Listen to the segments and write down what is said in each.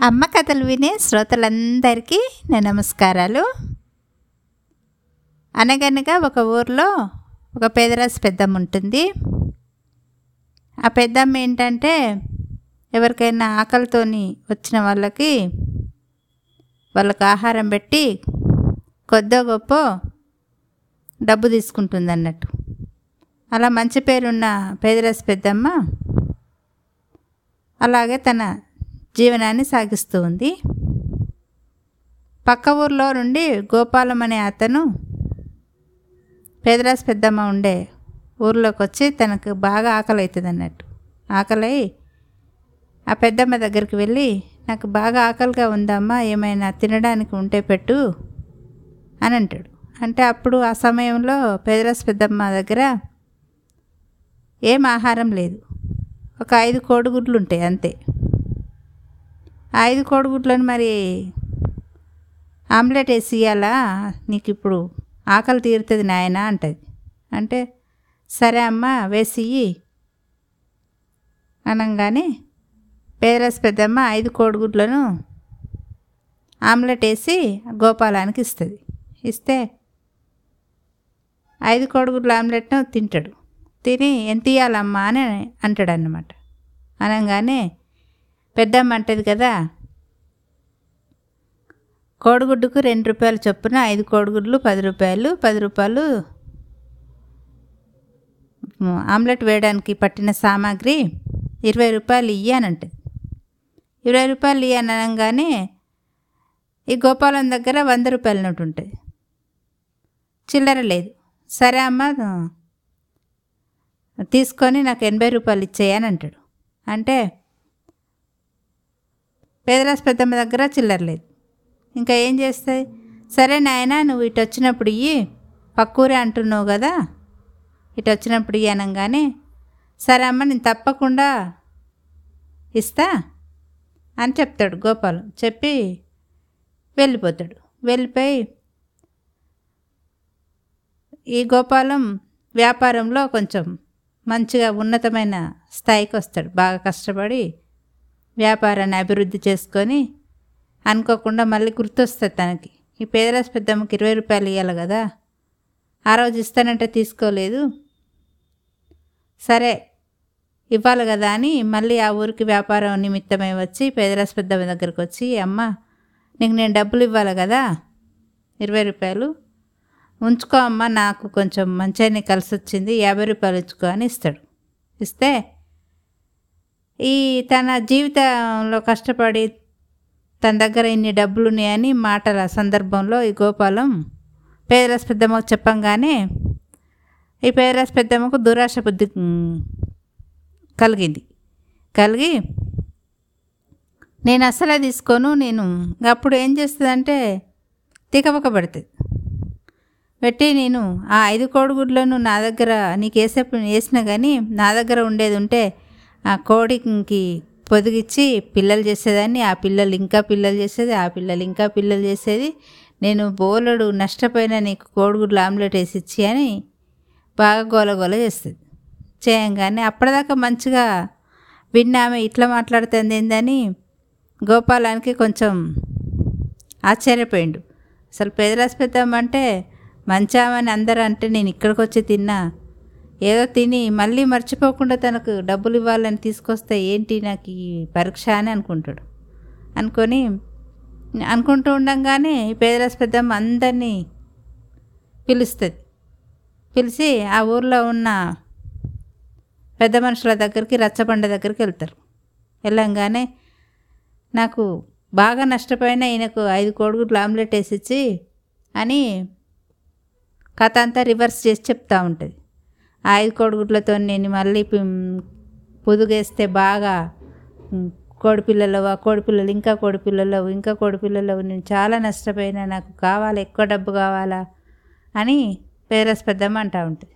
అమ్మ కథలు వినే శ్రోతలందరికీ నా నమస్కారాలు. అనగనగా ఒక ఊర్లో ఒక పేదరాశి పెద్దమ్మ ఉంటుంది. ఆ పెద్దమ్మ ఏంటంటే ఎవరికైనా ఆకలితోని వచ్చిన వాళ్ళకి వాళ్ళకు ఆహారం పెట్టి కొద్దో గొప్ప డబ్బు తీసుకుంటుంది అన్నట్టు అలా మంచి పేరున్న పేదరాశి పెద్దమ్మ అలాగే తన జీవనాన్ని సాగిస్తూ ఉంది. పక్క ఊర్లో నుండి గోపాలం అనే అతను పేదరాశి పెద్దమ్మ ఉండే ఊర్లోకి వచ్చి తనకు బాగా ఆకలి అవుతుంది అన్నట్టు ఆకలి ఆ పెద్దమ్మ దగ్గరికి వెళ్ళి నాకు బాగా ఆకలిగా ఉందమ్మా ఏమైనా తినడానికి ఉంటే పెట్టు అని అంటాడు. అంటే అప్పుడు ఆ సమయంలో పేదరాశి పెద్దమ్మ దగ్గర ఏం ఆహారం లేదు. ఒక ఐదు కోడిగుడ్లు ఉంటాయి అంతే. ఐదు కోడిగుడ్లను మరి ఆమ్లెట్ వేసి ఇవ్వాలా నీకు ఇప్పుడు ఆకలి తీరుతుంది నాయన అంటది. అంటే సరే అమ్మ వేసి అనగానే పేదరాశి పెద్దమ్మ ఐదు కోడిగుడ్లను ఆమ్లెట్ వేసి గోపాలానికి ఇస్తుంది. ఇస్తే ఐదు కోడిగుడ్ల ఆమ్లెట్ను తింటాడు. తిని ఎంత ఇవ్వాలమ్మా అని అంటాడు అన్నమాట అనగానే పెద్దమ్మ అంటది కదా కోడిగుడ్డుకు రెండు రూపాయలు చొప్పున ఐదు కోడిగుడ్లు పది రూపాయలు పది రూపాయలు ఆమ్లెట్ వేయడానికి పట్టిన సామాగ్రి ఇరవై రూపాయలు ఇయ్యానంటే ఇరవై రూపాయలు ఇయ్యని అనగానే ఈ గోపాలం దగ్గర వంద రూపాయల నోటు ఉంటుంది. చిల్లర లేదు. సరే అమ్మ తీసుకొని నాకు ఎనభై రూపాయలు ఇచ్చేయని అంటాడు. అంటే పేదరాశి పెద్దమ్మ దగ్గర చిల్లర లేదు. ఇంకా ఏం చేస్తాయి? సరే నాయన నువ్వు ఇటు వచ్చినప్పుడు ఇయ్యి. పక్కూరే అంటున్నావు కదా? ఇటు వచ్చినప్పుడు ఇయ్యి అనగానే సరే అమ్మ నేను తప్పకుండా ఇస్తా అని చెప్తాడు గోపాలం. చెప్పి వెళ్ళిపోతాడు. వెళ్ళిపోయి ఈ గోపాలం వ్యాపారంలో కొంచెం మంచిగా ఉన్నతమైన స్థాయికి వస్తాడు. బాగా కష్టపడి వ్యాపారాన్ని అభివృద్ధి చేసుకొని అనుకోకుండా మళ్ళీ గుర్తొస్తుంది తనకి. ఈ పేదరాశి పెద్దమ్మకి ఇరవై రూపాయలు ఇవ్వాలి కదా. ఆ రోజు ఇస్తానంటే తీసుకోలేదు. సరే ఇవ్వాలి కదా అని మళ్ళీ ఆ ఊరికి వ్యాపారం నిమిత్తమై వచ్చి పేదరాశి పెద్దమ్మ దగ్గరికి వచ్చి అమ్మ నీకు నేను డబ్బులు ఇవ్వాలి కదా ఇరవై రూపాయలు. ఉంచుకో అమ్మ నాకు కొంచెం మంచిగా కలిసి వచ్చింది యాభై రూపాయలు ఉంచుకో అని ఇస్తాడు. ఇస్తే ఈ తన జీవితంలో కష్టపడి తన దగ్గర ఇన్ని డబ్బులు ఉన్నాయని మాటల సందర్భంలో ఈ గోపాలం పేదరాశి పెద్దమ్మకు చెప్పంగానే ఈ పేదరాశి పెద్దమ్మకు దురాశ బుద్ధి కలిగింది. కలిగి నేను అసలే తీసుకోను నేను అప్పుడు ఏం చేస్తుందంటే తికపక పెడుతుంది. పెట్టి నేను ఆ ఐదు కోడిగుడ్లను నా దగ్గర నీకు వేసేప్పుడు వేసినా కానీ నా దగ్గర ఉండేది ఉంటే ఆ కోడికి పొదిగిచ్చి పిల్లలు చేసేదాన్ని ఆ పిల్లలు ఇంకా పిల్లలు చేసేది ఆ పిల్లలు ఇంకా పిల్లలు చేసేది. నేను బోలడు నష్టపోయిన నీకు కోడిగుడ్లు ఆమ్లెట్ వేసి ఇచ్చి అని బాగా గోలగోల చేస్తుంది. చేయంగానే అప్పటిదాకా మంచిగా విన్నామే ఇట్లా మాట్లాడుతుంది ఏందని గోపాలానికి కొంచెం ఆశ్చర్యపోయిండు. అసలు పేదరాశి పెద్దామంటే మంచామని అందరూ అంటే నేను ఇక్కడికి వచ్చి తిన్నా ఏదో తిని మళ్ళీ మర్చిపోకుండా తనకు డబ్బులు ఇవ్వాలని తీసుకొస్తే ఏంటి నాకు ఈ పరీక్ష అని అనుకుంటాడు. అనుకొని అనుకుంటూ ఉండంగానే పేదరాశి పెద్దమ్మ అందరినీ పిలుస్తుంది. పిలిచి ఆ ఊర్లో ఉన్న పెద్ద మనుషుల దగ్గరికి రచ్చబండ దగ్గరికి వెళ్తారు. వెళ్ళంగానే నాకు బాగా నష్టపోయిన ఈయనకు ఐదు కోడిగుడ్లు ఆమ్లెట్ వేసిచ్చి అని కథ అంతా రివర్స్ చేసి చెప్తూ ఉంటుంది. ఆ ఐదు కోడిగుడ్లతో నేను మళ్ళీ పొదుగేస్తే బాగా కోడిపిల్లలు ఆ కోడిపిల్లలు ఇంకా కోడిపిల్లలు ఇంకా కోడిపిల్లలు నేను చాలా నష్టపోయినా నాకు కావాలి ఎక్కువ డబ్బు కావాలా అని పేరస్ పెద్దమ్మ అంటూ ఉంటుంది.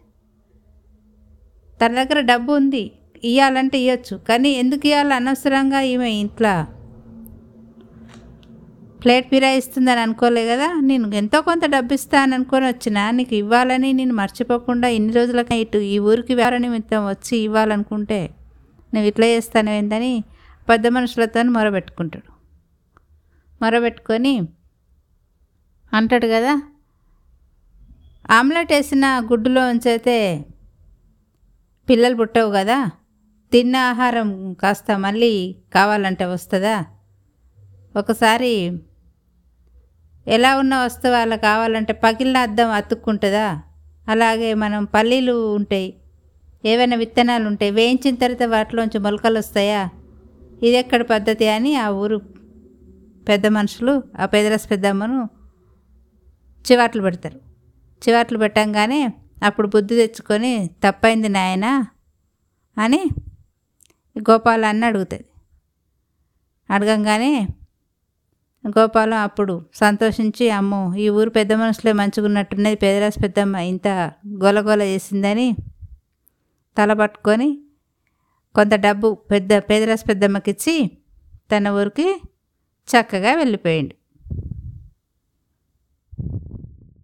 తన దగ్గర డబ్బు ఉంది ఇవ్వాలంటే ఇవ్వచ్చు కానీ ఎందుకు ఇవ్వాలి అనవసరంగా ఈమె ఇంట్లో ప్లేట్ ఫిరాయిస్తుందని అనుకోలే కదా. నేను ఎంతో కొంత డబ్బు ఇస్తాను అనుకొని వచ్చిన నీకు ఇవ్వాలని నేను మర్చిపోకుండా ఇన్ని రోజులకి ఇటు ఈ ఊరికి వ్యాపార నిమిత్తం వచ్చి ఇవ్వాలనుకుంటే నువ్వు ఇట్లా చేస్తాను ఏందని పెద్ద మనుషులతో మొరబెట్టుకుంటాడు. మొరబెట్టుకొని అంటాడు కదా ఆమ్లెట్ వేసిన గుడ్డులో అయితే పిల్లలు పుట్టవు కదా. తిన్న ఆహారం కాస్త మళ్ళీ కావాలంటే వస్తుందా? ఒకసారి ఎలా ఉన్న వస్తువు అలా కావాలంటే పగిలిన అద్దం అతుక్కుంటుందా? అలాగే మనం పల్లీలు ఉంటాయి ఏవైనా విత్తనాలు ఉంటాయి వేయించిన తర్వాత వాటిలోంచి మొలకలు వస్తాయా? ఇది ఎక్కడ పద్ధతి అని ఆ ఊరు పెద్ద మనుషులు ఆ పెదరస్ పెద్దమ్మను చివాట్లు పెడతారు. చివాట్లు పెట్టంగానే అప్పుడు బుద్ధి తెచ్చుకొని తప్పైంది నాయన అని గోపాల అన్న అడుగుతుంది అడగంగానే గోపాలం అప్పుడు సంతోషించి అమ్మో ఈ ఊరు పెద్ద మనుషులే మంచుకున్నట్టున్నది పేదరాశి పెద్దమ్మ ఇంత గోలగోల చేసిందని తల పట్టుకొని కొంత డబ్బు పెద్ద పేదరాశి పెద్దమ్మకి ఇచ్చి తన ఊరికి చక్కగా వెళ్ళిపోయిండు.